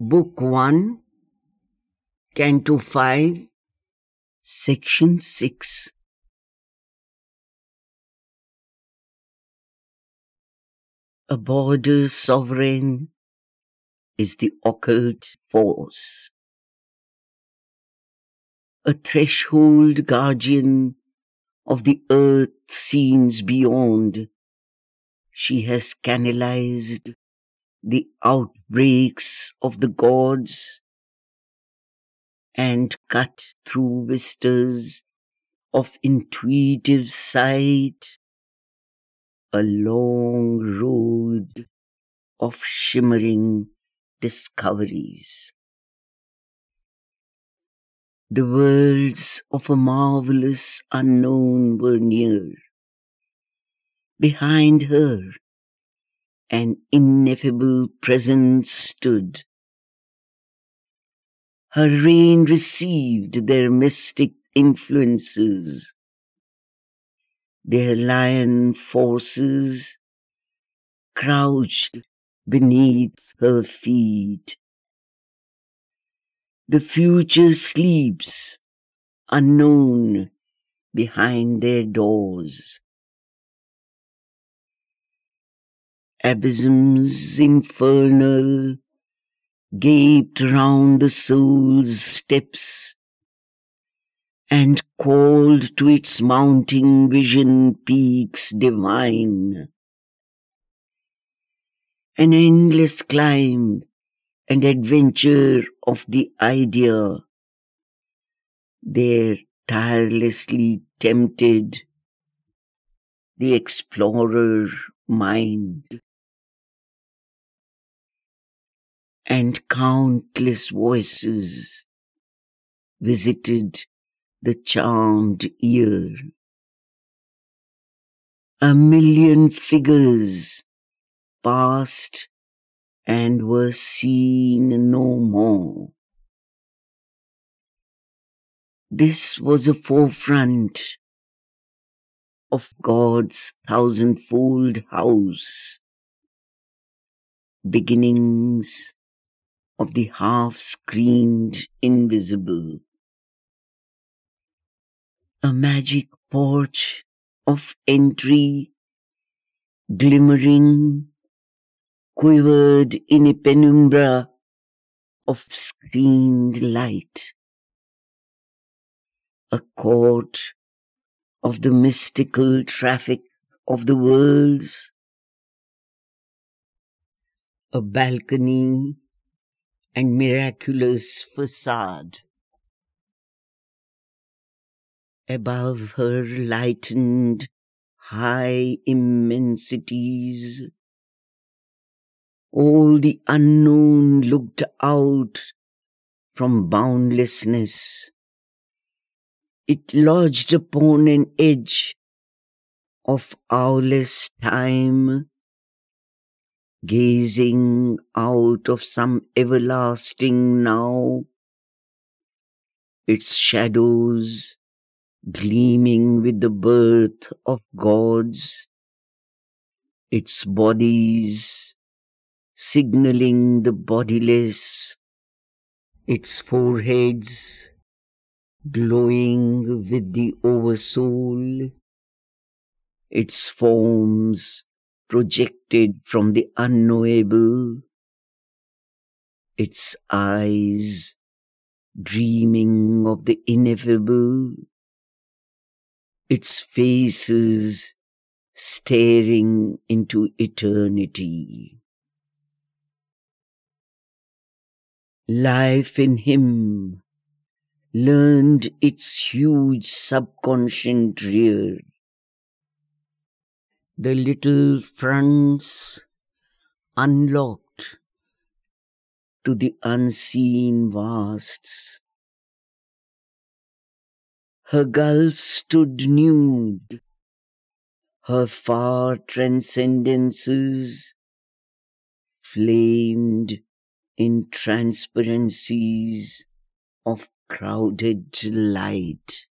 Book 1, Canto 5, Section 6. A border sovereign is the occult force. A threshold guardian of the earth scenes beyond, she has canalized the outbreaks of the gods and cut through vistas of intuitive sight a long road of shimmering discoveries. The worlds of a marvelous unknown were near. Behind her, an ineffable presence stood. Her reign received their mystic influences. Their lion forces crouched beneath her feet. The future sleeps unknown behind their doors. Abysms infernal gaped round the soul's steps and called to its mounting vision peaks divine. An endless climb and adventure of the idea, there tirelessly tempted the explorer mind. And countless voices visited the charmed ear. A million figures passed and were seen no more. This was a forefront of God's thousandfold house, beginnings of the half screened invisible. A magic porch of entry, glimmering, quivered in a penumbra of screened light. A court of the mystical traffic of the worlds. A balcony and miraculous facade. Above her lightened high immensities, all the unknown looked out from boundlessness. It lodged upon an edge of hourless time gazing out of some everlasting now, its shadows gleaming with the birth of gods, its bodies signaling the bodiless, its foreheads glowing with the oversoul, its forms projected from the unknowable, its eyes dreaming of the ineffable, its faces staring into eternity. Life in him learned its huge subconscious rear the little fronts unlocked to the unseen vasts. Her gulf stood nude, her far transcendences flamed in transparencies of crowded light.